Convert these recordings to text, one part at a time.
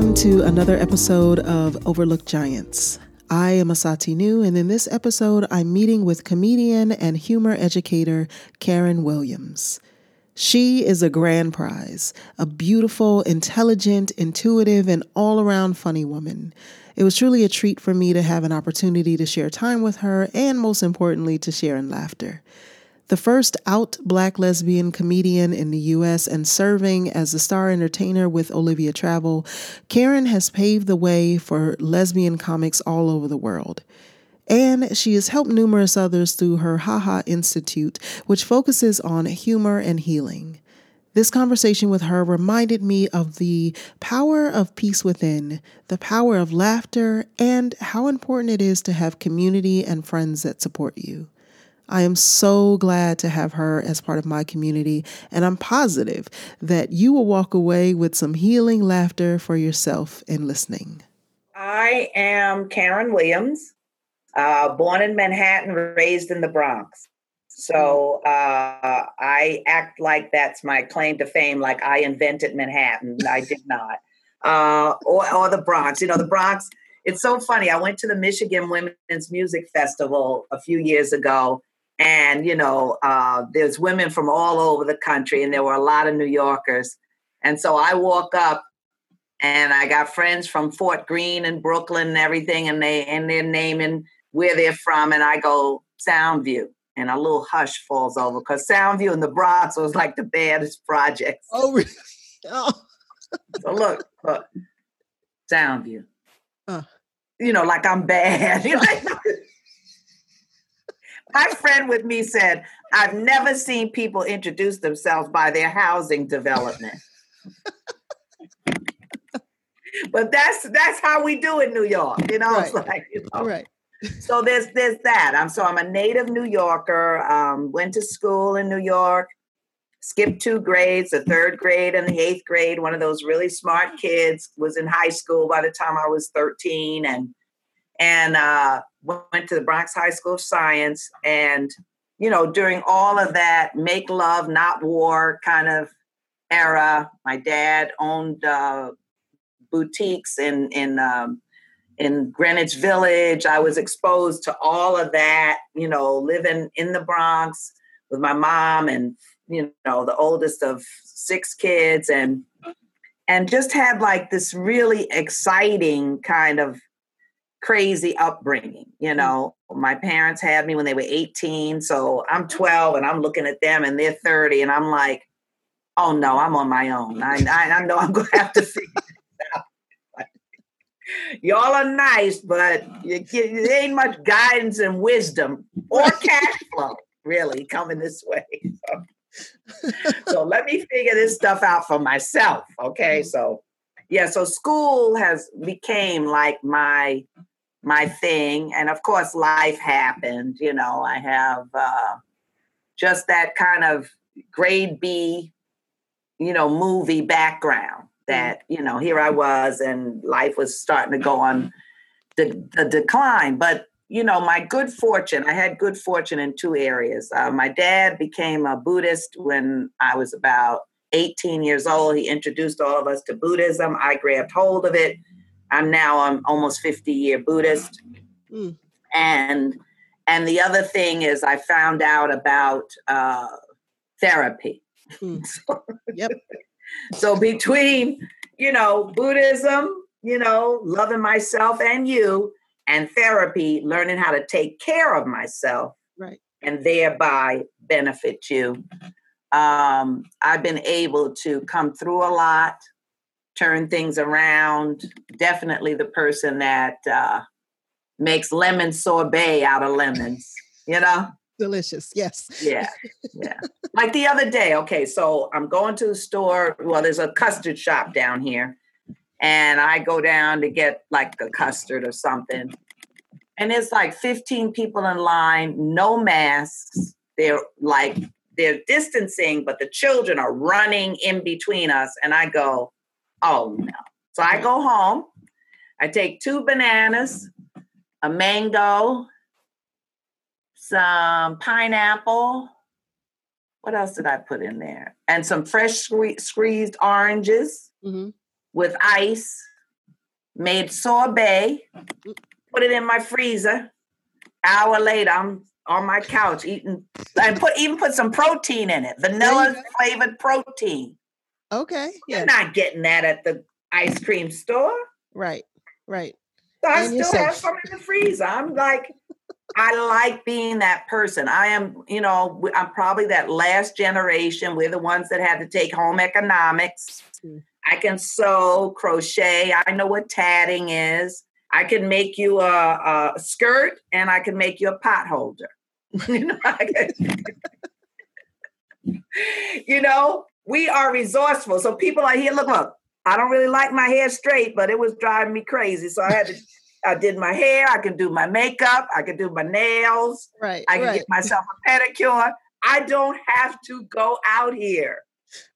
Welcome to another episode of Overlooked Giants. I am Asati New, and in this episode, I'm meeting with comedian and humor educator Karen Williams. She is a grand prize, a beautiful, intelligent, intuitive, and all around funny woman. It was truly a treat for me to have an opportunity to share time with her and, most importantly, to share in laughter. The first out black lesbian comedian in the US and serving as a star entertainer with Olivia Travel, Karen has paved the way for lesbian comics all over the world. And she has helped numerous others through her Haha Institute, which focuses on humor and healing. This conversation with her reminded me of the power of peace within, the power of laughter, and how important it is to have community and friends that support you. I am so glad to have her as part of my community, and I'm positive that you will walk away with some healing laughter for yourself in listening. I am Karen Williams, uh, born in Manhattan, raised in the Bronx. So uh, I act like that's my claim to fame, like I invented Manhattan. I did not. Uh, or, or the Bronx. You know, the Bronx, it's so funny. I went to the Michigan Women's Music Festival a few years ago, and you know uh, there's women from all over the country and there were a lot of new yorkers and so i walk up and i got friends from fort greene and brooklyn and everything and they and they're naming where they're from and i go soundview and a little hush falls over because soundview in the bronx was like the baddest project oh, really? oh. so look look soundview uh. you know like i'm bad My friend with me said, I've never seen people introduce themselves by their housing development. but that's that's how we do in New York, you know. Right. It's like, you know. Right. So there's there's that. I'm so I'm a native New Yorker. Um, went to school in New York. Skipped two grades, the third grade and the eighth grade. One of those really smart kids was in high school by the time I was 13, and and uh, went to the Bronx High School of Science. And, you know, during all of that make love, not war kind of era, my dad owned uh, boutiques in, in, um, in Greenwich Village. I was exposed to all of that, you know, living in the Bronx with my mom and, you know, the oldest of six kids and, and just had like this really exciting kind of crazy upbringing. You mm. know, my parents had me when they were 18. So I'm 12 and I'm looking at them and they're 30. And I'm like, oh no, I'm on my own. I, I, I know I'm going to have to figure this out. Y'all are nice, but you, you, ain't much guidance and wisdom or cash flow really coming this way. So, so let me figure this stuff out for myself. Okay. Mm. So yeah, so school has became like my my thing. And of course, life happened. You know, I have uh, just that kind of grade B, you know, movie background that, you know, here I was and life was starting to go on the, the decline. But, you know, my good fortune, I had good fortune in two areas. Uh, my dad became a Buddhist when I was about 18 years old. He introduced all of us to Buddhism. I grabbed hold of it I'm now an almost 50 year Buddhist. Mm. And and the other thing is I found out about uh, therapy. Mm. so, yep. so between, you know, Buddhism, you know, loving myself and you, and therapy, learning how to take care of myself. Right. And thereby benefit you. Um, I've been able to come through a lot turn things around. Definitely the person that uh, makes lemon sorbet out of lemons, you know? Delicious, yes. Yeah, yeah. like the other day, okay, so I'm going to the store. Well, there's a custard shop down here. And I go down to get like a custard or something. And it's like 15 people in line, no masks. They're like, they're distancing, but the children are running in between us. And I go, Oh no. So I go home. I take two bananas, a mango, some pineapple. What else did I put in there? And some fresh squeezed oranges mm-hmm. with ice. made sorbet, put it in my freezer. Hour later, I'm on my couch eating. I put even put some protein in it, vanilla flavored protein. Okay, yeah. You're not getting that at the ice cream store, right? Right. So I and still have some in the freezer. I'm like, I like being that person. I am, you know, I'm probably that last generation. We're the ones that had to take home economics. Mm. I can sew, crochet. I know what tatting is. I can make you a, a skirt and I can make you a pot holder. you, know, you know, we are resourceful. So people are here, look, look, I don't really like my hair straight, but it was driving me crazy. So I had to I did my hair, I can do my makeup, I can do my nails, right? I can right. get myself a pedicure. I don't have to go out here,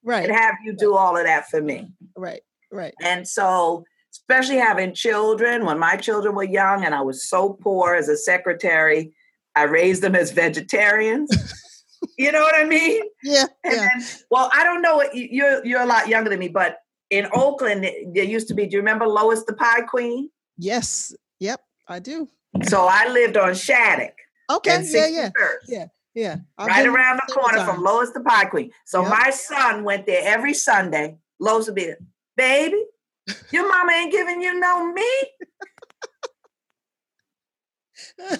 right, and have you do all of that for me, right, right. And so, especially having children, when my children were young and I was so poor as a secretary, I raised them as vegetarians. you know what I mean? Yeah. And yeah. Then, well, I don't know. You're you're a lot younger than me, but in Oakland, there used to be. Do you remember Lois the Pie Queen? Yes. Yep, I do. So I lived on Shattuck. Okay. Yeah, yeah. Yeah. Yeah. I've right around the corner times. from Lois the Pie Queen. So yep. my son went there every Sunday. Lois would be there. Baby, your mama ain't giving you no meat.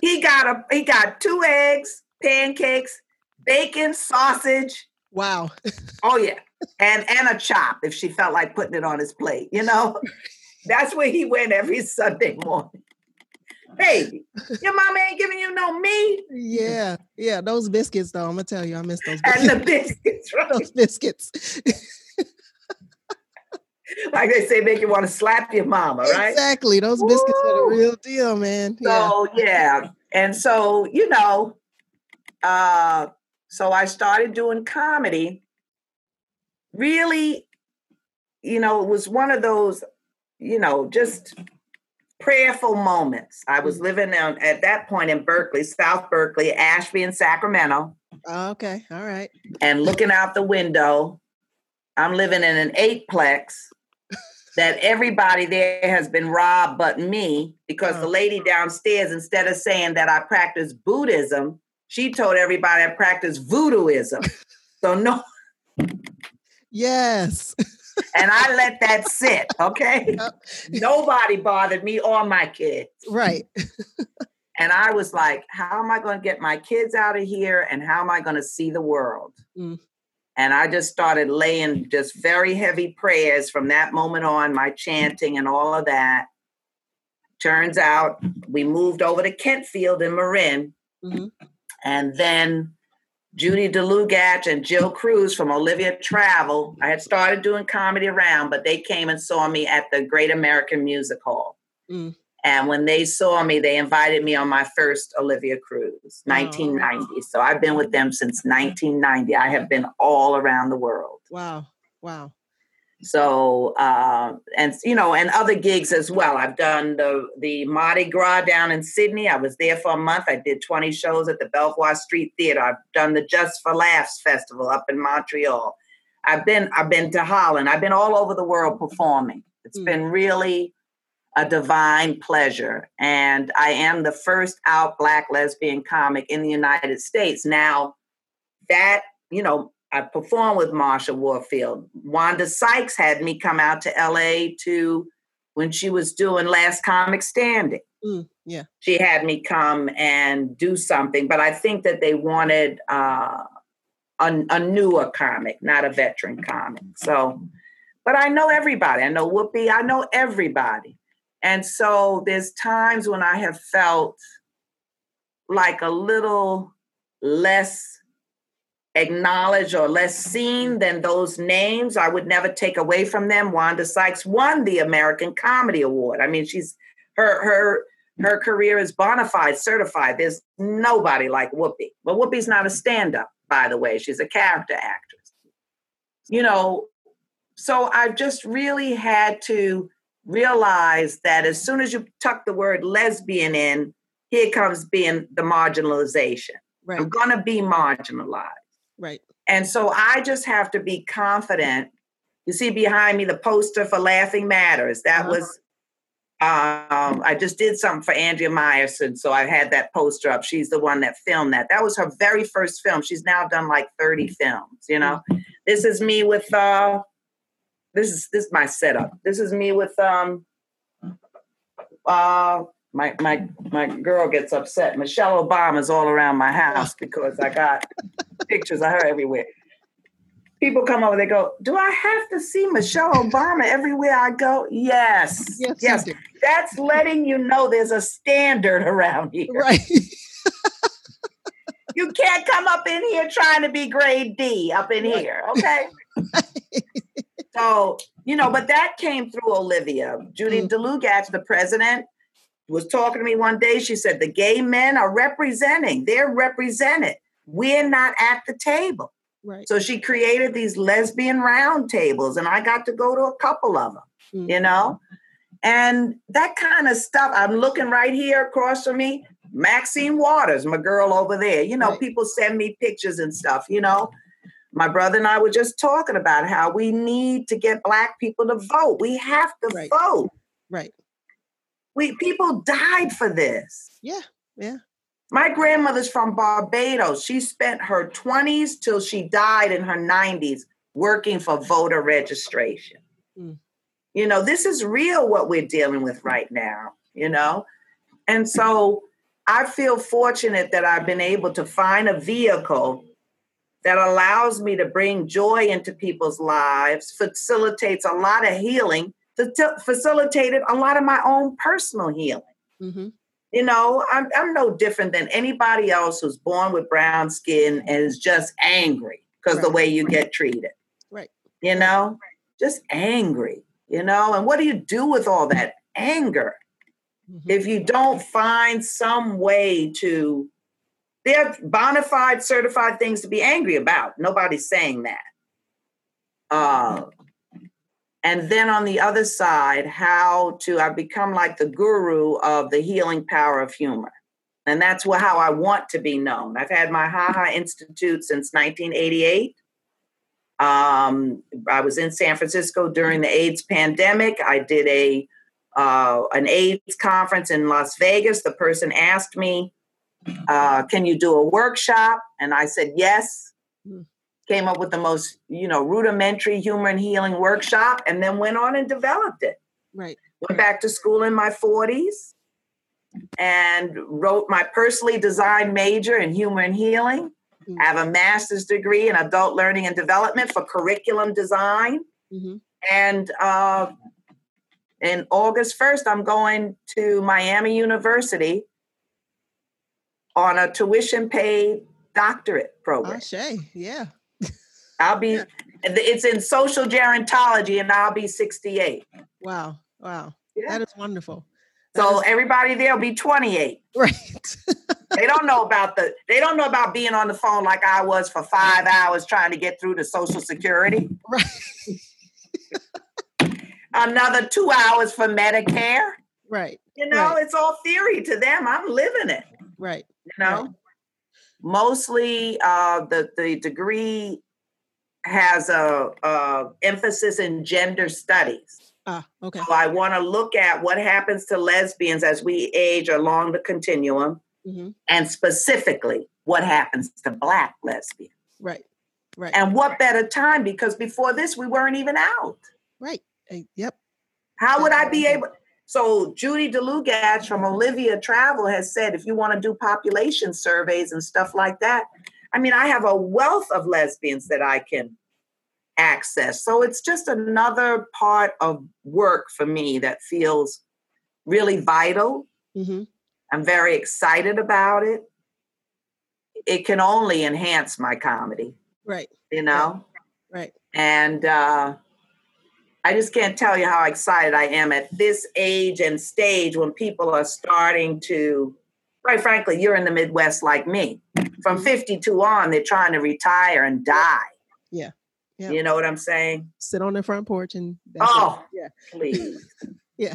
he got a he got two eggs, pancakes, bacon, sausage. Wow. oh yeah. And and a chop if she felt like putting it on his plate, you know? That's where he went every Sunday morning. Baby, your mama ain't giving you no meat. Yeah, yeah. Those biscuits, though, I'm gonna tell you, I miss those. Biscuits. And the biscuits, right? those biscuits. like they say, make you want to slap your mama, right? Exactly. Those Woo! biscuits are the real deal, man. So yeah. yeah, and so you know, uh, so I started doing comedy. Really, you know, it was one of those you know, just prayerful moments. I was mm-hmm. living in, at that point in Berkeley, South Berkeley, Ashby, and Sacramento. Oh, okay, all right. And looking out the window, I'm living in an eightplex that everybody there has been robbed but me because the oh. lady downstairs, instead of saying that I practice Buddhism, she told everybody I practice voodooism. so no. Yes. and I let that sit. Okay. Nobody bothered me or my kids. Right. and I was like, how am I going to get my kids out of here and how am I going to see the world? Mm. And I just started laying just very heavy prayers from that moment on, my chanting and all of that. Turns out we moved over to Kentfield in Marin. Mm-hmm. And then Judy Dlugacz and Jill Cruz from Olivia Travel. I had started doing comedy around, but they came and saw me at the Great American Music Hall. Mm. And when they saw me, they invited me on my first Olivia Cruise, 1990. Oh. So I've been with them since 1990. I have been all around the world. Wow. Wow. So uh, and you know, and other gigs as well. I've done the the Mardi Gras down in Sydney. I was there for a month. I did 20 shows at the Belvoir Street Theater. I've done the Just for Laughs Festival up in Montreal. I've been I've been to Holland. I've been all over the world performing. It's mm. been really a divine pleasure. And I am the first out black lesbian comic in the United States. Now that, you know, I performed with Marsha Warfield. Wanda Sykes had me come out to LA to when she was doing Last Comic Standing. Mm, yeah. She had me come and do something, but I think that they wanted uh, a, a newer comic, not a veteran comic. So, but I know everybody. I know Whoopi. I know everybody. And so there's times when I have felt like a little less acknowledged or less seen than those names. I would never take away from them. Wanda Sykes won the American Comedy Award. I mean, she's her her her career is bona fide, certified. There's nobody like Whoopi. But Whoopi's not a stand-up, by the way. She's a character actress. You know, so I've just really had to realize that as soon as you tuck the word lesbian in, here comes being the marginalization. Right. I'm gonna be marginalized. Right. And so I just have to be confident. You see behind me the poster for Laughing Matters. That uh-huh. was um, I just did something for Andrea Meyerson, so I had that poster up. She's the one that filmed that. That was her very first film. She's now done like 30 films, you know. This is me with uh this is this is my setup. This is me with um uh my my my girl gets upset. Michelle Obama's all around my house because I got pictures of her everywhere. People come over, they go, Do I have to see Michelle Obama everywhere I go? Yes. Yes, Yes. That's letting you know there's a standard around here. Right. You can't come up in here trying to be grade D up in Right. here, okay? so, you know, but that came through Olivia. Judy Mm. Dlugacz, the president, was talking to me one day. She said, The gay men are representing, they're represented. We're not at the table. Right. So she created these lesbian round tables, and I got to go to a couple of them, Mm. you know? And that kind of stuff. I'm looking right here across from me. Maxine Waters, my girl over there. You know, Right. people send me pictures and stuff, you know. My brother and I were just talking about how we need to get black people to vote. We have to Right. vote. Right. We people died for this. Yeah. Yeah. My grandmother's from Barbados. She spent her 20s till she died in her 90s working for voter registration. Mm. You know, this is real what we're dealing with right now, you know? And so I feel fortunate that I've been able to find a vehicle that allows me to bring joy into people's lives, facilitates a lot of healing, facilitated a lot of my own personal healing. Mm-hmm. You know, I'm, I'm no different than anybody else who's born with brown skin and is just angry because the way you get treated. Right. You know, just angry, you know, and what do you do with all that anger Mm-hmm. if you don't find some way to? They're bona fide, certified things to be angry about. Nobody's saying that. Uh, and then on the other side, how to, I've become like the guru of the healing power of humor. And that's how I want to be known. I've had my HaHa Institute since 1988. Um, I was in San Francisco during the AIDS pandemic. I did a uh, an AIDS conference in Las Vegas. The person asked me, uh, "Can you do a workshop?" And I said yes. Came up with the most, you know, rudimentary humor and healing workshop, and then went on and developed it. Right. Went back to school in my 40s and wrote my personally designed major in humor and healing. Mm. I have a master's degree in adult learning and development for curriculum design. Mm-hmm. And uh, in August 1st, I'm going to Miami University on a tuition paid doctorate program. Ashe. Yeah. I'll be, it's in social gerontology, and I'll be 68. Wow. Wow. Yeah. That is wonderful. That So is- everybody there will be 28. right. They don't know about the, they don't know about being on the phone like I was for five hours trying to get through to Social Security. right. Another two hours for Medicare. Right. You know, Right. it's all theory to them. I'm living it. Right. you know Right. mostly uh, the the degree has a, a emphasis in gender studies Ah. Okay. so i want to look at what happens to lesbians as we age along the continuum Mm-hmm. and specifically what happens to black lesbians Right. Right. and what better time because before this we weren't even out right. Eh, yep. how would i be able so judy dlugacz from olivia travel has said if you want to do population surveys and stuff like that i mean i have a wealth of lesbians that i can access so it's just another part of work for me that feels really vital Mm-hmm. i'm very excited about it it can only enhance my comedy Right. you know Right. and uh, I just can't tell you how excited I am at this age and stage when people are starting to, quite frankly, you're in the Midwest like me. From mm-hmm. 52 on, they're trying to retire and die. Yeah. Yeah. You know what I'm saying? Sit on their front porch and that's Oh. it. Yeah. Please. yeah.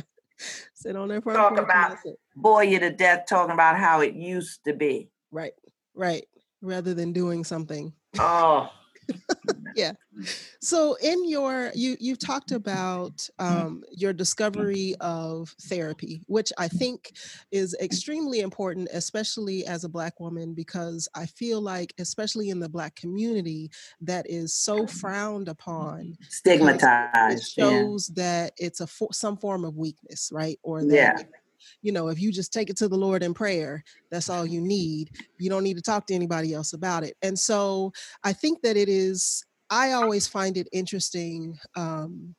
Sit on their front Talk porch. Talk about-. Bore you to death talking about how it used to be. Right. Right. Rather than doing something. Oh, Yeah. Mm. So in your you you've talked about mm-hmm. um, your mm-hmm. discovery of therapy, which I think is mm. extremely important, especially as a black woman, because I feel like, especially in the black community, that is so frowned upon, stigmatized. It shows yeah. that it's a for, some form of weakness, right? Or that yeah you know, if you just take it to the Lord in prayer, that's all you need. You don't need to talk to anybody else about it. And so I think that it is, I always find it interesting um,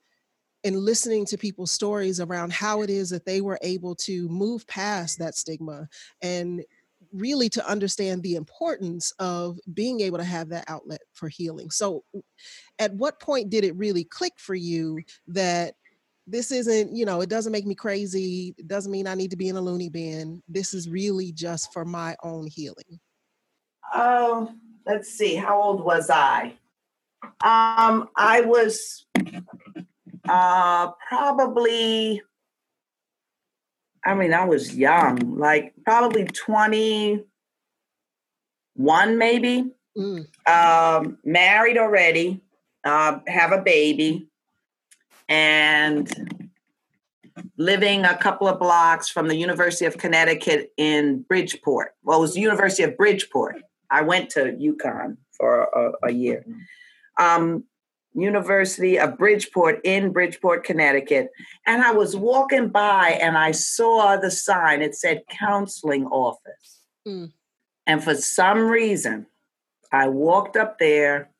in listening to people's stories around how it is that they were able to move past that stigma and really to understand the importance of being able to have that outlet for healing. So, at what point did it really click for you that this isn't, you know, it doesn't make me crazy. It doesn't mean I need to be in a loony bin. This is really just for my own healing. Oh, let's see. How old was I? Um, I was uh probably I mean, I was young, like probably 21 maybe. Mm. Um, married already, uh, have a baby and living a couple of blocks from the University of Connecticut in Bridgeport. Well, it was the University of Bridgeport. I went to UConn for a, a year. Um, University of Bridgeport in Bridgeport, Connecticut. And I was walking by and I saw the sign. It said counseling office. Mm. And for some reason, I walked up there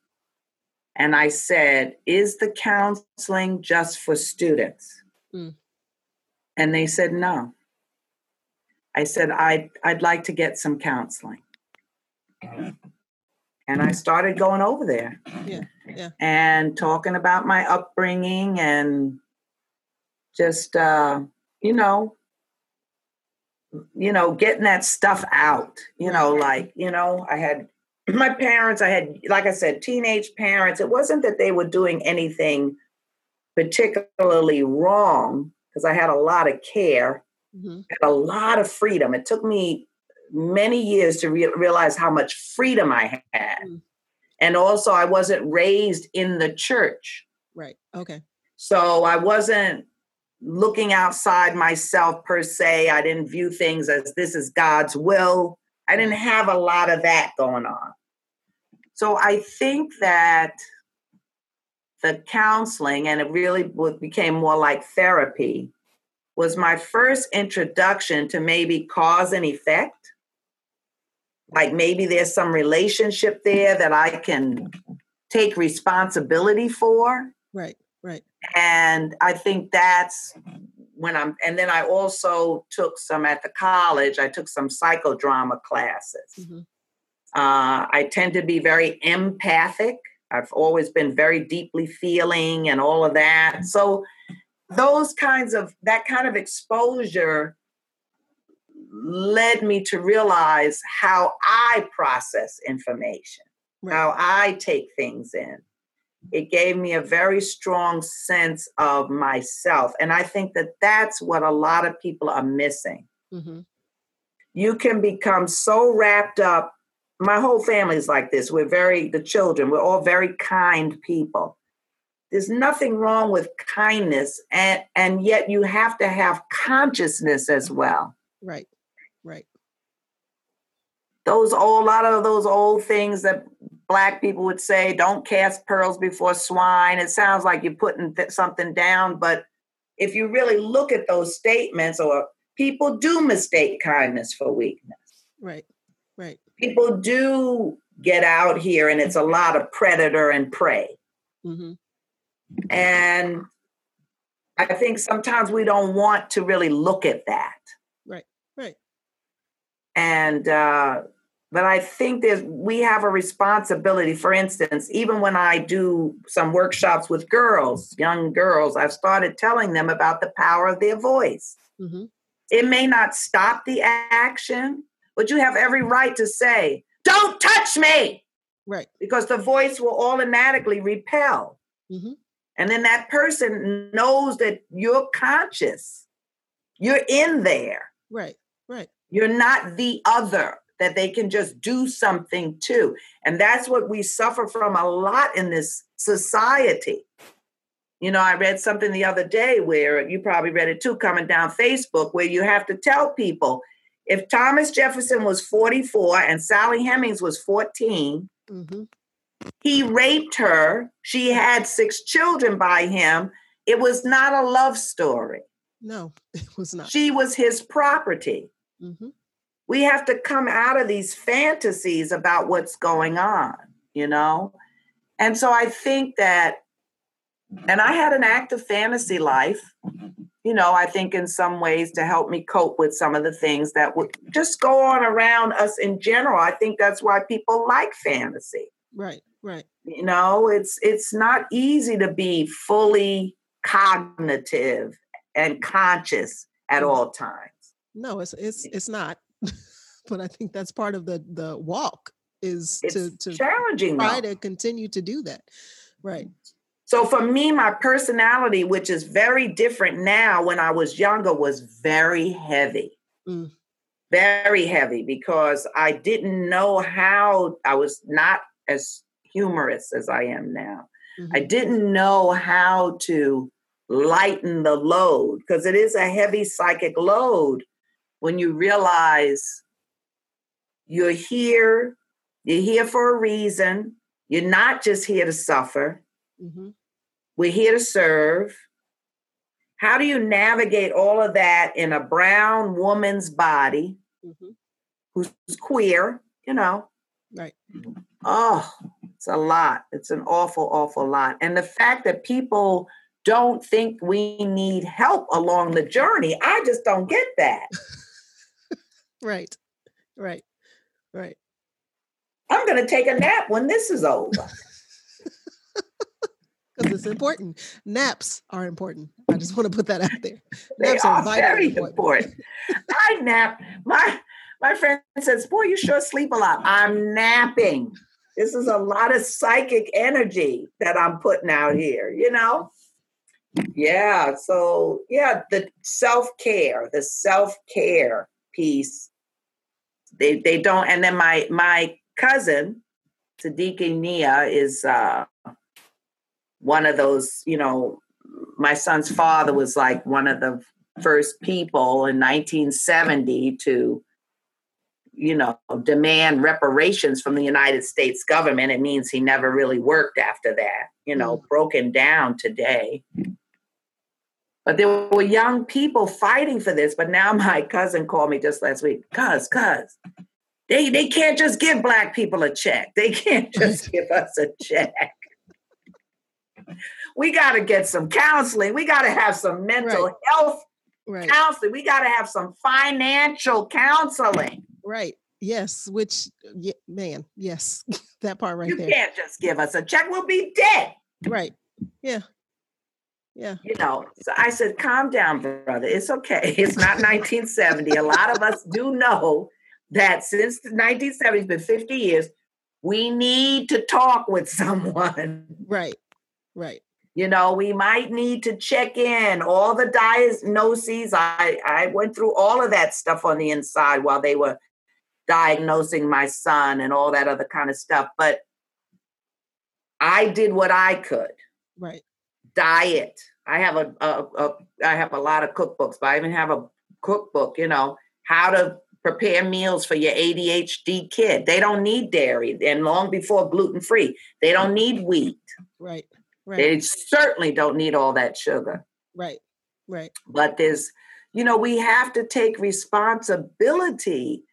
and I said, Is the counseling just for students? Mm. And they said, No. I said, I'd, I'd like to get some counseling. And I started going over there. Yeah, yeah. And talking about my upbringing and just, uh, you know, you know, getting that stuff out, you know, like, you know, I had my parents, I had, like I said, teenage parents. It wasn't that they were doing anything particularly wrong because I had a lot of care, mm-hmm. had a lot of freedom. It took me many years to re- realize how much freedom I had. Mm-hmm. And also, I wasn't raised in the church. Right. Okay. So I wasn't looking outside myself per se. I didn't view things as this is God's will. I didn't have a lot of that going on. So I think that the counseling, and it really became more like therapy, was my first introduction to maybe cause and effect. Like maybe there's some relationship there that I can take responsibility for. Right, right. And I think that's when I'm, and then I also took some at the college, I took some psychodrama classes. Mm-hmm. Uh, I tend to be very empathic. I've always been very deeply feeling and all of that. So, those kinds of, that kind of exposure led me to realize how I process information, right. how I take things in it gave me a very strong sense of myself. And I think that that's what a lot of people are missing. Mm-hmm. You can become so wrapped up. My whole family is like this. We're very, the children, we're all very kind people. There's nothing wrong with kindness, and, and yet you have to have consciousness as well. Right, right. Those old, a lot of those old things that black people would say, don't cast pearls before swine. It sounds like you're putting th- something down, but if you really look at those statements, or people do mistake kindness for weakness. Right, right. People do get out here, and it's a lot of predator and prey. Mm-hmm. And I think sometimes we don't want to really look at that. Right, right. And uh, but I think that we have a responsibility. For instance, even when I do some workshops with girls, young girls, I've started telling them about the power of their voice. Mm-hmm. It may not stop the action, but you have every right to say, Don't touch me. Right. Because the voice will automatically repel. Mm-hmm. And then that person knows that you're conscious, you're in there. Right, right. You're not the other that they can just do something to. And that's what we suffer from a lot in this society. You know, I read something the other day where you probably read it too, coming down Facebook, where you have to tell people if Thomas Jefferson was 44 and Sally Hemings was 14, mm-hmm. he raped her. She had six children by him. It was not a love story. No, it was not. She was his property. Mm-hmm. We have to come out of these fantasies about what's going on, you know? And so I think that, and I had an active fantasy life, you know, I think in some ways to help me cope with some of the things that would just go on around us in general. I think that's why people like fantasy. Right, right. You know, it's it's not easy to be fully cognitive and conscious at all times. No, it's it's it's not. but I think that's part of the the walk is it's to to challenging try though. to continue to do that. Right. So for me, my personality, which is very different now when I was younger, was very heavy. Mm. Very heavy because I didn't know how I was not as humorous as I am now. Mm-hmm. I didn't know how to lighten the load because it is a heavy psychic load when you realize you're here, you're here for a reason, you're not just here to suffer, mm-hmm. we're here to serve. How do you navigate all of that in a brown woman's body mm-hmm. who's queer, you know? Right. Oh, it's a lot. It's an awful, awful lot. And the fact that people don't think we need help along the journey, I just don't get that. right. Right. Right. I'm going to take a nap when this is over. Because it's important. Naps are important. I just want to put that out there. They Naps are, are very important. important. I nap. My my friend says, "Boy, you sure sleep a lot." I'm napping. This is a lot of psychic energy that I'm putting out here. You know. Yeah. So yeah, the self care, the self care piece they they don't. And then my my cousin, Siddiqui Nia, is uh, one of those. You know, my son's father was like one of the first people in 1970 to you know demand reparations from the united states government it means he never really worked after that you know mm. broken down today but there were young people fighting for this. But now my cousin called me just last week. Cuz, cuz, they, they can't just give black people a check. They can't just give us a check. We got to get some counseling. We got to have some mental right. health right. counseling. We got to have some financial counseling. Right. Yes. Which, yeah, man, yes, that part right you there. You can't just give us a check. We'll be dead. Right. Yeah. Yeah. You know, so I said, calm down, brother. It's okay. It's not 1970. a lot of us do know that since the 1970s, it's been 50 years, we need to talk with someone. Right. Right. You know, we might need to check in all the diagnoses. I, I went through all of that stuff on the inside while they were diagnosing my son and all that other kind of stuff. But I did what I could. Right diet. I have a, a, a I have a lot of cookbooks, but I even have a cookbook, you know, how to prepare meals for your ADHD kid. They don't need dairy and long before gluten free. They don't need wheat. Right. Right. They certainly don't need all that sugar. Right. Right. But there's, you know, we have to take responsibility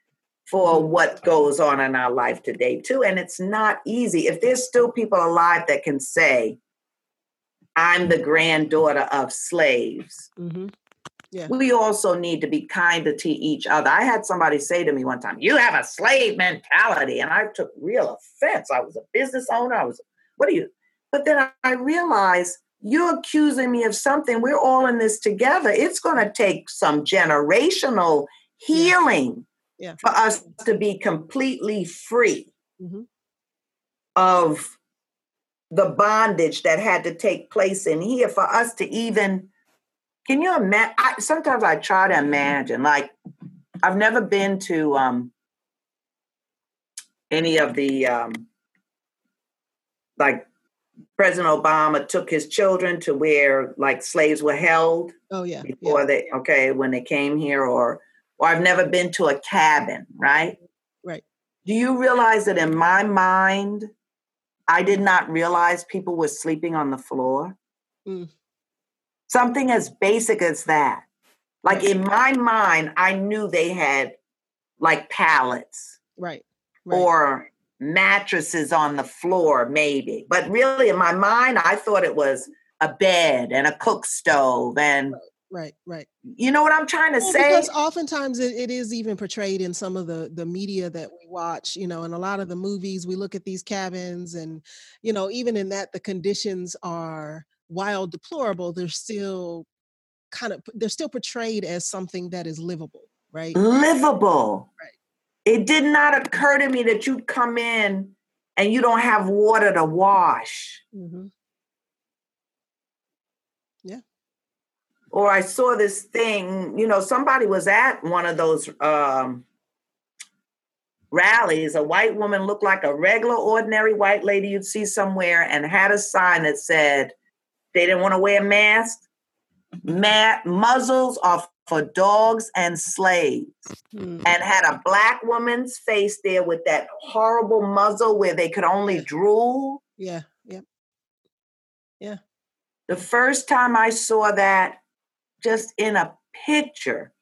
for what goes on in our life today too and it's not easy if there's still people alive that can say I'm the granddaughter of slaves. Mm-hmm. Yeah. We also need to be kinder to each other. I had somebody say to me one time, You have a slave mentality. And I took real offense. I was a business owner. I was, what are you? But then I realized you're accusing me of something. We're all in this together. It's going to take some generational healing yeah. Yeah. for us to be completely free mm-hmm. of the bondage that had to take place in here for us to even can you imagine sometimes i try to imagine like i've never been to um any of the um, like President Obama took his children to where like slaves were held. Oh yeah. Before yeah. they okay when they came here, or or I've never been to a cabin. Right. Right. Do you realize that in my mind, I did not realize people were sleeping on the floor? Mm. Something as basic as that. Like in my mind, I knew they had like pallets. Right. right. Or mattresses on the floor, maybe. But really, in my mind, I thought it was a bed and a cook stove and. Right, right. You know what I'm trying to well, say? Because oftentimes it, it is even portrayed in some of the the media that we watch. You know, in a lot of the movies, we look at these cabins, and you know, even in that, the conditions are while deplorable. They're still kind of they're still portrayed as something that is livable, right? Livable. Right it did not occur to me that you'd come in and you don't have water to wash. Mm-hmm. Yeah. Or I saw this thing, you know, somebody was at one of those um, rallies. A white woman looked like a regular, ordinary white lady you'd see somewhere and had a sign that said they didn't want to wear masks. Ma- muzzles are for dogs and slaves mm. and had a black woman's face there with that horrible muzzle where they could only drool. Yeah, yeah. Yeah. The first time I saw that just in a picture,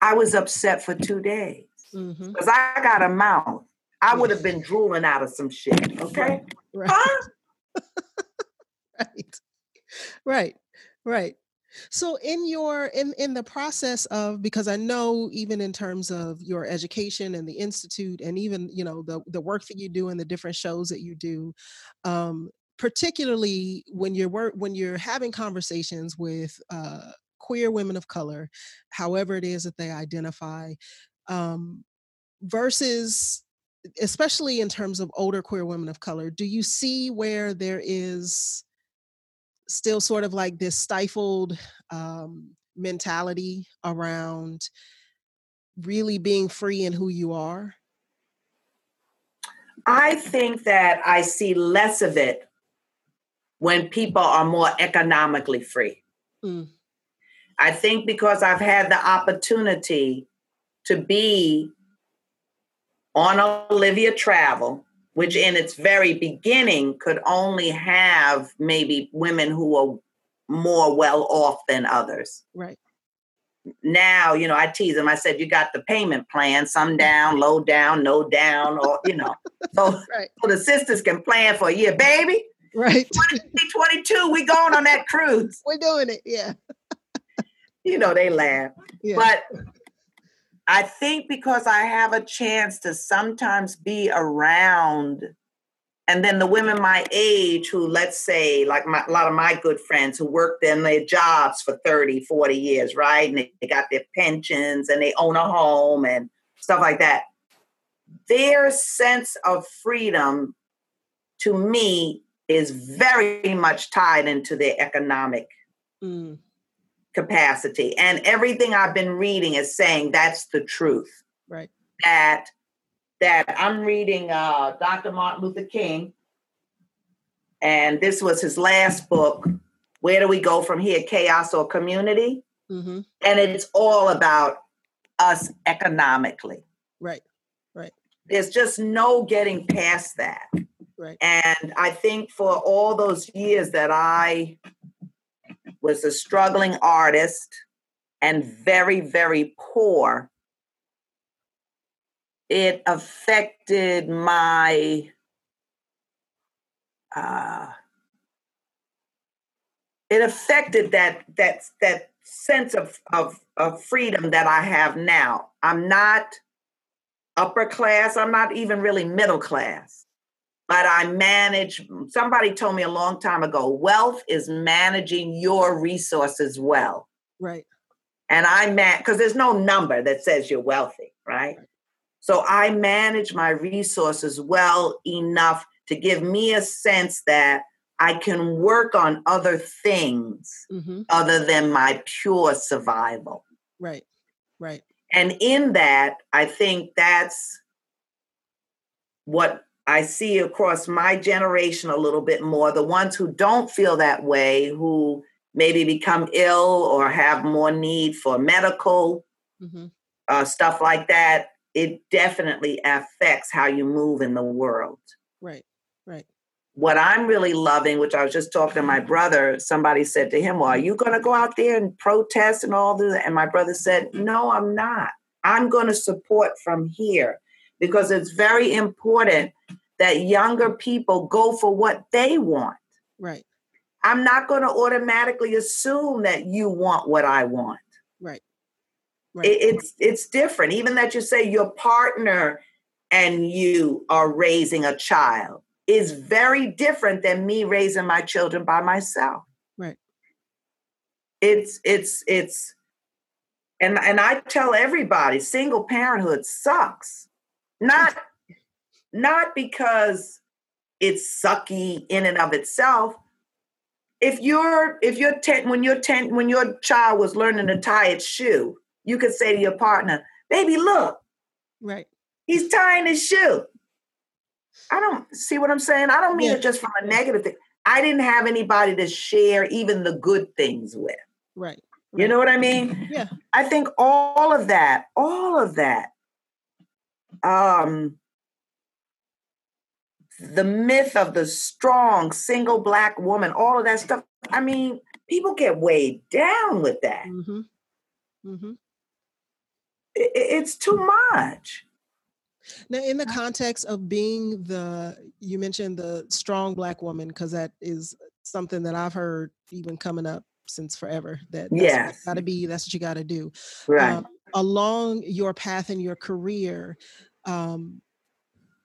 I was upset for two days because mm-hmm. I got a mouth. I would have been drooling out of some shit. Okay. Right. Huh? right. Right. Right. So in your in in the process of because I know even in terms of your education and the institute and even you know the the work that you do and the different shows that you do, um, particularly when you're work when you're having conversations with uh, queer women of color, however it is that they identify, um, versus especially in terms of older queer women of color, do you see where there is still sort of like this stifled um, mentality around really being free in who you are? I think that I see less of it when people are more economically free. Mm. I think because I've had the opportunity to be on Olivia Travel which in its very beginning could only have maybe women who are more well off than others. Right. Now, you know, I tease them. I said, you got the payment plan, some down, low down, no down, or, you know. So, right. so the sisters can plan for a year. Baby, right. 2022, we going on that cruise. We're doing it, yeah. you know, they laugh. Yeah. But I think because I have a chance to sometimes be around, and then the women my age who, let's say, like my, a lot of my good friends who worked in their jobs for 30, 40 years, right? And they, they got their pensions and they own a home and stuff like that. Their sense of freedom to me is very much tied into their economic mm capacity. And everything I've been reading is saying that's the truth. Right. That that I'm reading uh, Dr. Martin Luther King, and this was his last book. Where do we go from here? Chaos or community? Mm-hmm. And it's all about us economically. Right. Right. There's just no getting past that. Right. And I think for all those years that I was a struggling artist and very, very poor, it affected my uh, it affected that that that sense of, of of freedom that I have now. I'm not upper class. I'm not even really middle class but I manage. Somebody told me a long time ago wealth is managing your resources well. Right. And I man, because there's no number that says you're wealthy, right? So I manage my resources well enough to give me a sense that I can work on other things mm-hmm. other than my pure survival. Right, right. And in that, I think that's what I see across my generation a little bit more, the ones who don't feel that way, who maybe become ill or have more need for medical mm-hmm. uh, stuff like that, it definitely affects how you move in the world. Right, right. What I'm really loving, which I was just talking to my brother, somebody said to him, Well, are you going to go out there and protest and all this? And my brother said, No, I'm not. I'm going to support from here because it's very important that younger people go for what they want. Right. I'm not going to automatically assume that you want what I want. Right. right. It, it's it's different. Even that you say your partner and you are raising a child is very different than me raising my children by myself. Right. It's it's it's and and I tell everybody single parenthood sucks. Not not because it's sucky in and of itself. If you're if you're ten when you're ten when your child was learning to tie its shoe, you could say to your partner, "Baby, look, right, he's tying his shoe." I don't see what I'm saying. I don't mean yeah. it just from a negative thing. I didn't have anybody to share even the good things with. Right. right. You know what I mean? Yeah. I think all of that, all of that, um, the myth of the strong single black woman, all of that stuff. I mean, people get weighed down with that. Mm-hmm. Mm-hmm. It, it's too much. Now, in the context of being the, you mentioned the strong black woman, because that is something that I've heard even coming up since forever. That that's yes. got to be, that's what you got to do. Right. Um, along your path in your career, um,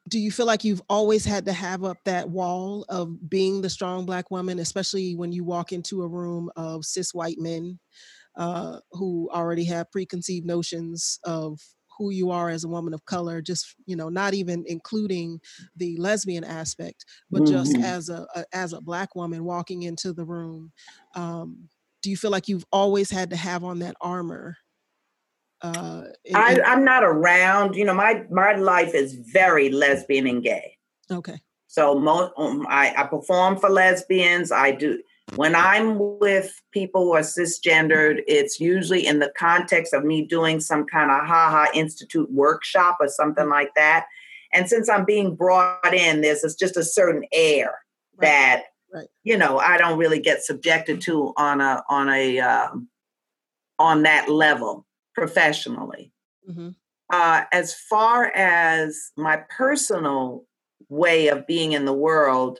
do you feel like you've always had to have up that wall of being the strong black woman especially when you walk into a room of cis white men uh, who already have preconceived notions of who you are as a woman of color just you know not even including the lesbian aspect but mm-hmm. just as a, a, as a black woman walking into the room um, do you feel like you've always had to have on that armor uh, in, I, I'm not around. You know, my my life is very lesbian and gay. Okay. So most um, I, I perform for lesbians. I do when I'm with people who are cisgendered. It's usually in the context of me doing some kind of haha institute workshop or something like that. And since I'm being brought in, there's just a certain air right. that right. you know I don't really get subjected to on a on a um, on that level professionally. Mm-hmm. Uh, as far as my personal way of being in the world,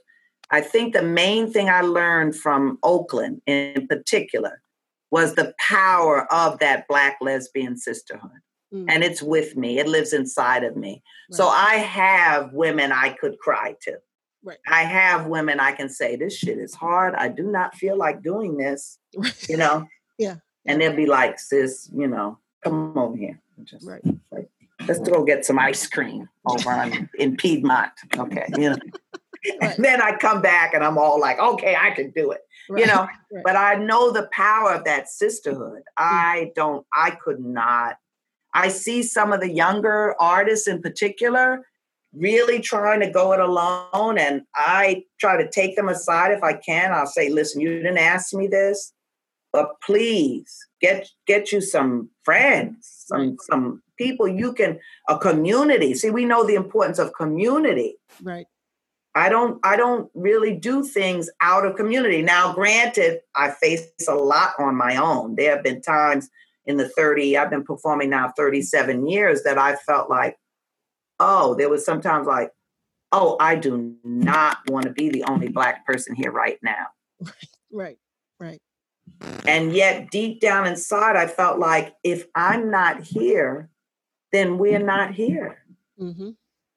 I think the main thing I learned from Oakland in particular was the power of that Black lesbian sisterhood. Mm-hmm. And it's with me, it lives inside of me. Right. So I have women I could cry to. Right. I have women I can say, This shit is hard. I do not feel like doing this. You know? yeah. And they'll be like, Sis, you know, come over here. Just right. like, let's go get some ice cream over on, in Piedmont. Okay. You know. Right. And then I come back and I'm all like, okay, I can do it. Right. You know, right. but I know the power of that sisterhood. Mm. I don't, I could not. I see some of the younger artists in particular really trying to go it alone. And I try to take them aside if I can. I'll say, listen, you didn't ask me this, but please get get you some friends, some some people you can a community. See, we know the importance of community. Right. I don't I don't really do things out of community. Now, granted, I face a lot on my own. There have been times in the 30, I've been performing now 37 years that I felt like, oh, there was sometimes like, oh, I do not want to be the only black person here right now. Right, right, right. And yet, deep down inside, I felt like if I'm not here, then we're not here. Mm-hmm.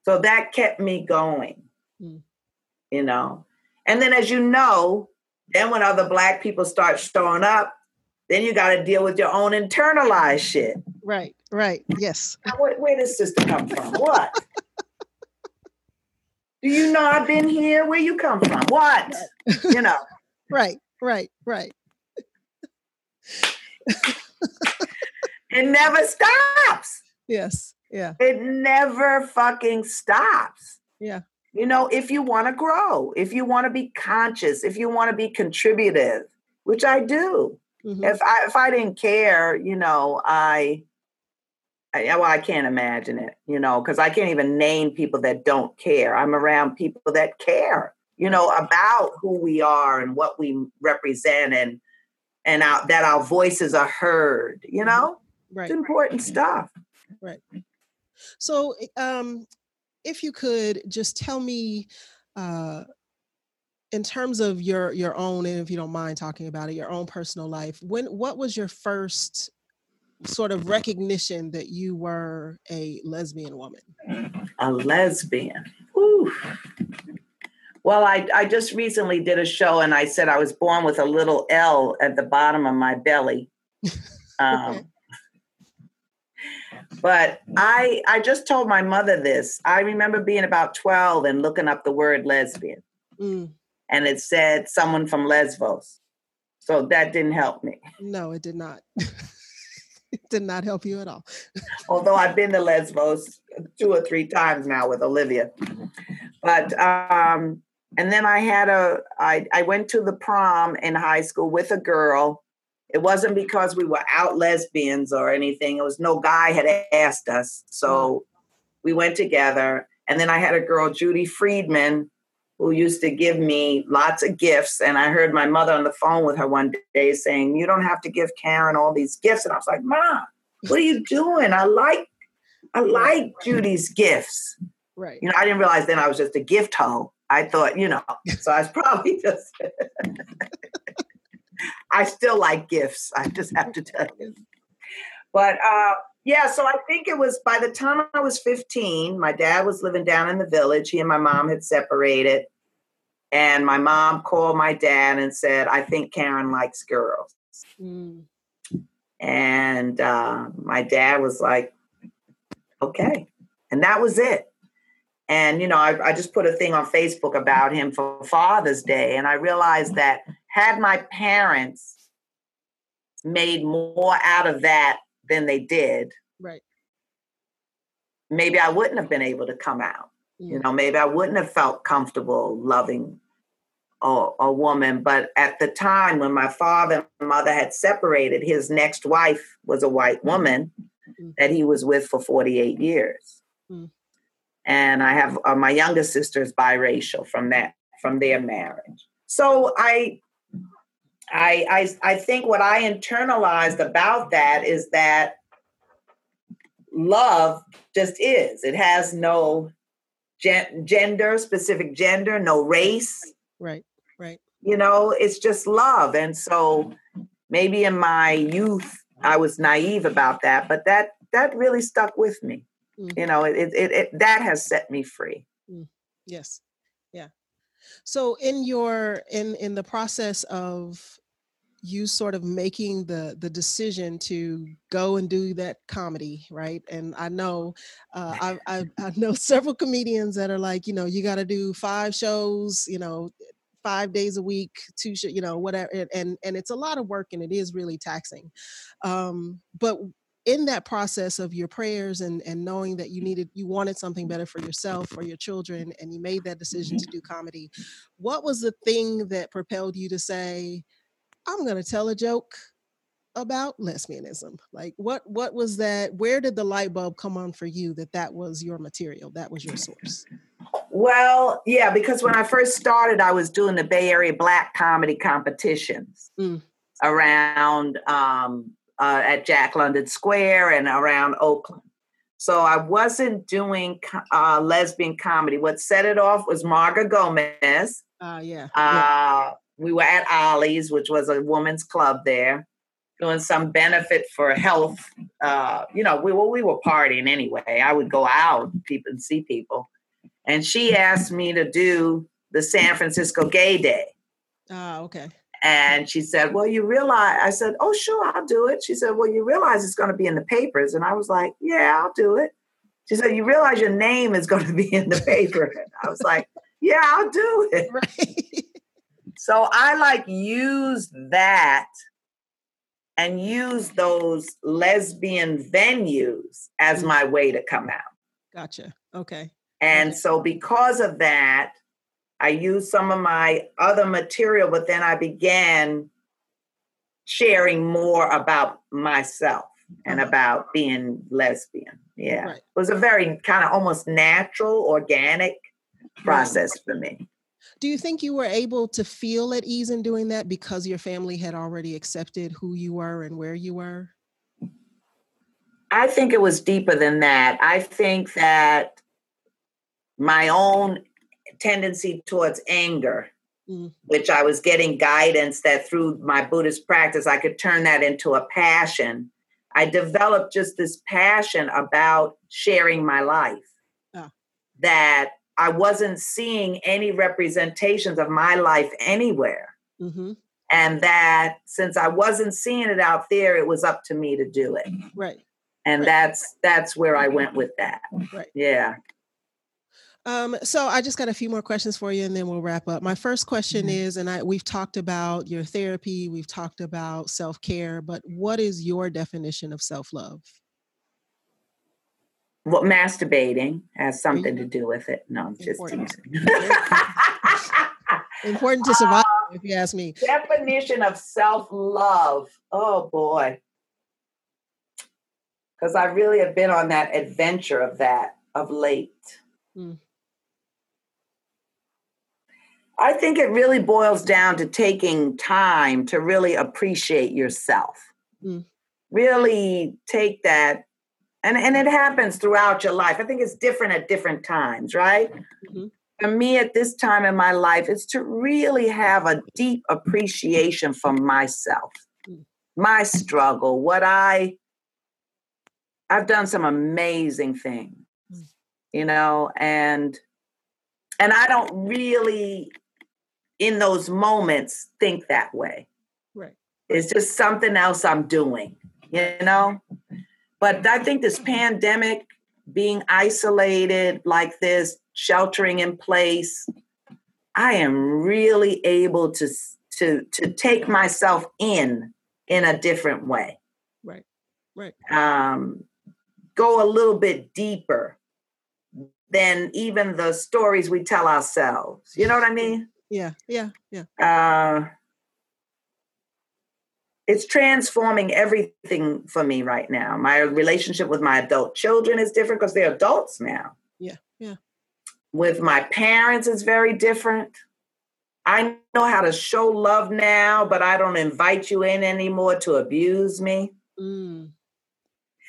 So that kept me going, mm. you know. And then, as you know, then when other Black people start showing up, then you got to deal with your own internalized shit. Right, right, yes. Now, where, where does sister come from? What? Do you know I've been here? Where you come from? What? you know. Right, right, right it never stops. Yes. Yeah. It never fucking stops. Yeah. You know, if you want to grow, if you want to be conscious, if you want to be contributive, which I do. Mm-hmm. If I if I didn't care, you know, I well, I can't imagine it, you know, because I can't even name people that don't care. I'm around people that care, you know, about who we are and what we represent and and our, that our voices are heard, you mm-hmm. know? Right. It's important stuff. Right. So, um, if you could just tell me, uh, in terms of your your own, and if you don't mind talking about it, your own personal life, when what was your first sort of recognition that you were a lesbian woman? A lesbian. Ooh. Well, I, I just recently did a show and I said I was born with a little L at the bottom of my belly. Um, but I I just told my mother this. I remember being about 12 and looking up the word lesbian. Mm. And it said someone from Lesbos. So that didn't help me. No, it did not. it did not help you at all. Although I've been to Lesbos two or three times now with Olivia. But um and then I had a I I went to the prom in high school with a girl. It wasn't because we were out lesbians or anything. It was no guy had asked us. So mm. we went together. And then I had a girl, Judy Friedman, who used to give me lots of gifts. And I heard my mother on the phone with her one day saying, You don't have to give Karen all these gifts. And I was like, Mom, what are you doing? I like I like Judy's gifts. Right. You know, I didn't realize then I was just a gift hoe. I thought, you know, so I was probably just I still like gifts. I just have to tell you. But uh yeah, so I think it was by the time I was 15, my dad was living down in the village. He and my mom had separated. And my mom called my dad and said, I think Karen likes girls. Mm. And uh, my dad was like, okay. And that was it. And, you know, I, I just put a thing on Facebook about him for Father's Day. And I realized that had my parents made more out of that than they did, right? Maybe I wouldn't have been able to come out. Yeah. You know, maybe I wouldn't have felt comfortable loving a, a woman. But at the time when my father and mother had separated, his next wife was a white woman mm-hmm. that he was with for 48 years. Mm-hmm. And I have uh, my younger sister is biracial from that from their marriage. So I I, I, I think what I internalized about that is that love just is. It has no gen- gender, specific gender, no race. Right, right. You know, it's just love. And so maybe in my youth, I was naive about that, but that that really stuck with me. Mm-hmm. You know, it, it, it that has set me free. Mm. Yes. Yeah. So in your in in the process of you sort of making the the decision to go and do that comedy right and i know uh, I, I, I know several comedians that are like you know you got to do five shows you know five days a week two sh- you know whatever and and it's a lot of work and it is really taxing um but in that process of your prayers and and knowing that you needed you wanted something better for yourself or your children and you made that decision mm-hmm. to do comedy what was the thing that propelled you to say i'm going to tell a joke about lesbianism like what what was that where did the light bulb come on for you that that was your material that was your source well yeah because when i first started i was doing the bay area black comedy competitions mm. around um, uh, at Jack London Square and around Oakland. So I wasn't doing uh, lesbian comedy. What set it off was Marga Gomez. Uh, yeah. Uh, yeah. We were at Ollie's, which was a women's club there, doing some benefit for health. Uh, you know, we well, we were partying anyway. I would go out people and see people, and she asked me to do the San Francisco Gay Day. Ah, okay. And she said, Well, you realize, I said, Oh, sure, I'll do it. She said, Well, you realize it's going to be in the papers. And I was like, Yeah, I'll do it. She said, You realize your name is going to be in the paper. And I was like, Yeah, I'll do it. Right. So I like use that and use those lesbian venues as mm. my way to come out. Gotcha. Okay. And so, because of that, I used some of my other material, but then I began sharing more about myself and uh-huh. about being lesbian. Yeah. Right. It was a very kind of almost natural, organic process right. for me. Do you think you were able to feel at ease in doing that because your family had already accepted who you were and where you were? I think it was deeper than that. I think that my own tendency towards anger, mm. which I was getting guidance that through my Buddhist practice, I could turn that into a passion. I developed just this passion about sharing my life oh. that I wasn't seeing any representations of my life anywhere. Mm-hmm. And that since I wasn't seeing it out there, it was up to me to do it. Right. And right. that's that's where I went with that. Right. Yeah. Um, so I just got a few more questions for you, and then we'll wrap up. My first question mm-hmm. is, and I we've talked about your therapy, we've talked about self care, but what is your definition of self love? Well, masturbating has something to do with it. No, I'm just teasing. Important to survive, uh, if you ask me. Definition of self love. Oh boy, because I really have been on that adventure of that of late. Mm. I think it really boils down to taking time to really appreciate yourself. Mm. Really take that, and, and it happens throughout your life. I think it's different at different times, right? Mm-hmm. For me, at this time in my life, is to really have a deep appreciation for myself, mm. my struggle, what I. I've done some amazing things, mm. you know, and and I don't really in those moments think that way. Right. It's just something else I'm doing, you know? But I think this pandemic, being isolated like this, sheltering in place, I am really able to to to take myself in in a different way. Right. Right. Um, go a little bit deeper than even the stories we tell ourselves. You know what I mean? Yeah, yeah, yeah. Uh, it's transforming everything for me right now. My relationship with my adult children is different because they're adults now. Yeah, yeah. With my parents, it's very different. I know how to show love now, but I don't invite you in anymore to abuse me. Mm,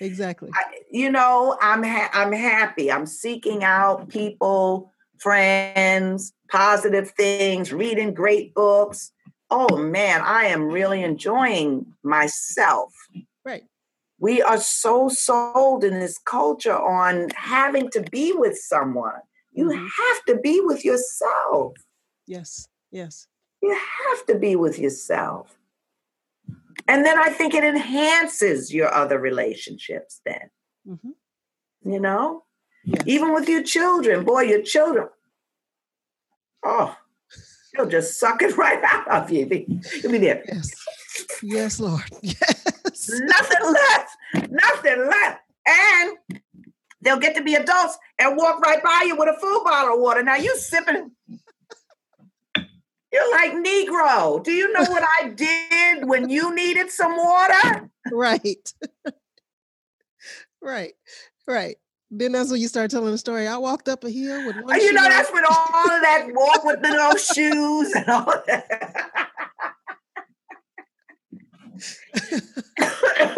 exactly. I, you know, I'm ha- I'm happy. I'm seeking out people friends, positive things, reading great books. Oh man, I am really enjoying myself. Right. We are so sold in this culture on having to be with someone. You mm-hmm. have to be with yourself. Yes, yes. You have to be with yourself. And then I think it enhances your other relationships, then. Mm-hmm. You know? Yes. Even with your children, boy, your children, oh, they'll just suck it right out of you. You'll be there. Yes, yes, Lord. Yes. Nothing left. Nothing left. And they'll get to be adults and walk right by you with a full bottle of water. Now you sipping. You're like Negro. Do you know what I did when you needed some water? Right. right. Right. Then that's when you start telling the story. I walked up a hill with one. Shoe you know, that's with all of that walk with the little shoes and all that.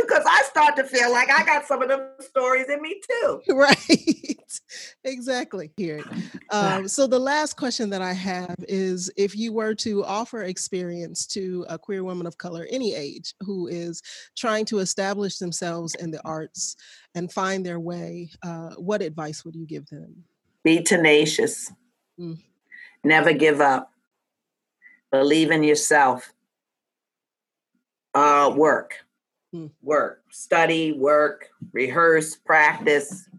Because I start to feel like I got some of them stories in me too. Right. exactly. Here. Um, so the last question that I have is if you were to offer experience to a queer woman of color, any age, who is trying to establish themselves in the arts and find their way, uh, what advice would you give them? Be tenacious. Mm. Never give up. Believe in yourself uh, work, hmm. work, study, work, rehearse, practice,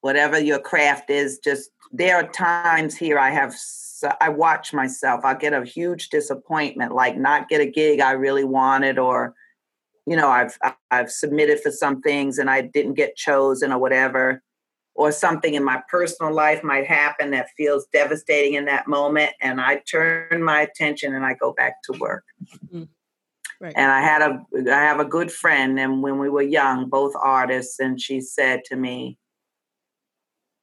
whatever your craft is. Just there are times here I have I watch myself. I get a huge disappointment, like not get a gig I really wanted, or you know I've I've submitted for some things and I didn't get chosen or whatever. or something in my personal life might happen that feels devastating in that moment and i turn my attention and i go back to work mm-hmm. Right. and i had a i have a good friend and when we were young both artists and she said to me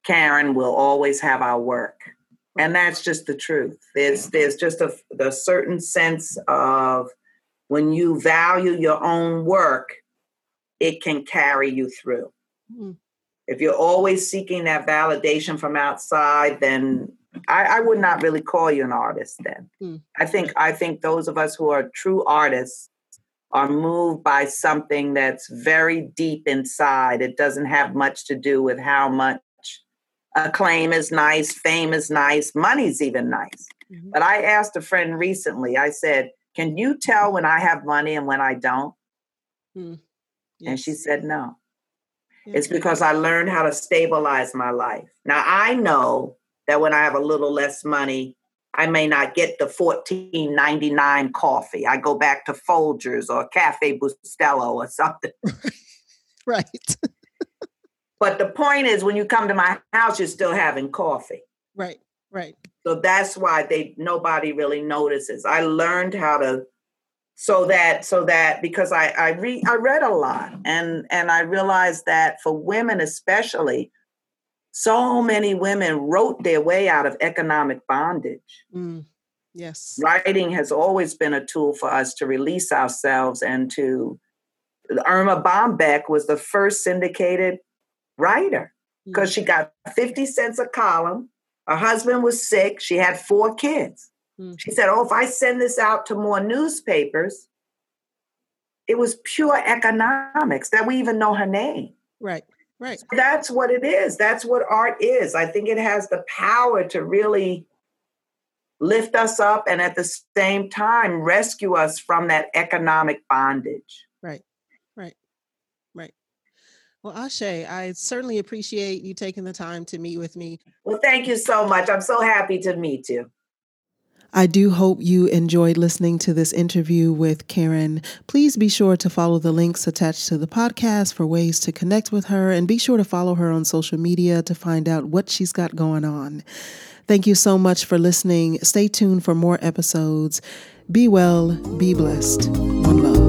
karen will always have our work. And that's just the truth. There's there's just a, a certain sense of when you value your own work it can carry you through. Mm-hmm if you're always seeking that validation from outside, then I, I would not really call you an artist then. Mm. I think I think those of us who are true artists are moved by something that's very deep inside. It doesn't have much to do with how much acclaim is nice, fame is nice, money's even nice. Mm-hmm. But I asked a friend recently, I said, Can you tell when I have money and when I don't? Mm. Yes. And she said, No. It's because I learned how to stabilize my life. Now I know that when I have a little less money, I may not get the fourteen ninety nine coffee. I go back to Folgers or Cafe Bustelo or something. right. but the point is, when you come to my house, you're still having coffee. Right. Right. So that's why they nobody really notices. I learned how to so that so that because I I read I read a lot and and I realized that for women especially, so many women wrote their way out of economic bondage. Mm, yes, writing has always been a tool for us to release ourselves and to. Erma Bombeck was the first syndicated writer because mm. she got 50 cents a column. Her husband was sick. She had four kids. Mm. She said, Oh, if I send this out to more newspapers, it was pure economics that we even know her name. Right, right. So that's what it is. That's what art is. I think it has the power to really lift us up and at the same time rescue us from that economic bondage. Right, right, right. Well, Ashe, I certainly appreciate you taking the time to meet with me. Well, thank you so much. I'm so happy to meet you. I do hope you enjoyed listening to this interview with Karen. Please be sure to follow the links attached to the podcast for ways to connect with her, and be sure to follow her on social media to find out what she's got going on. Thank you so much for listening. Stay tuned for more episodes. Be well, be blessed. One love.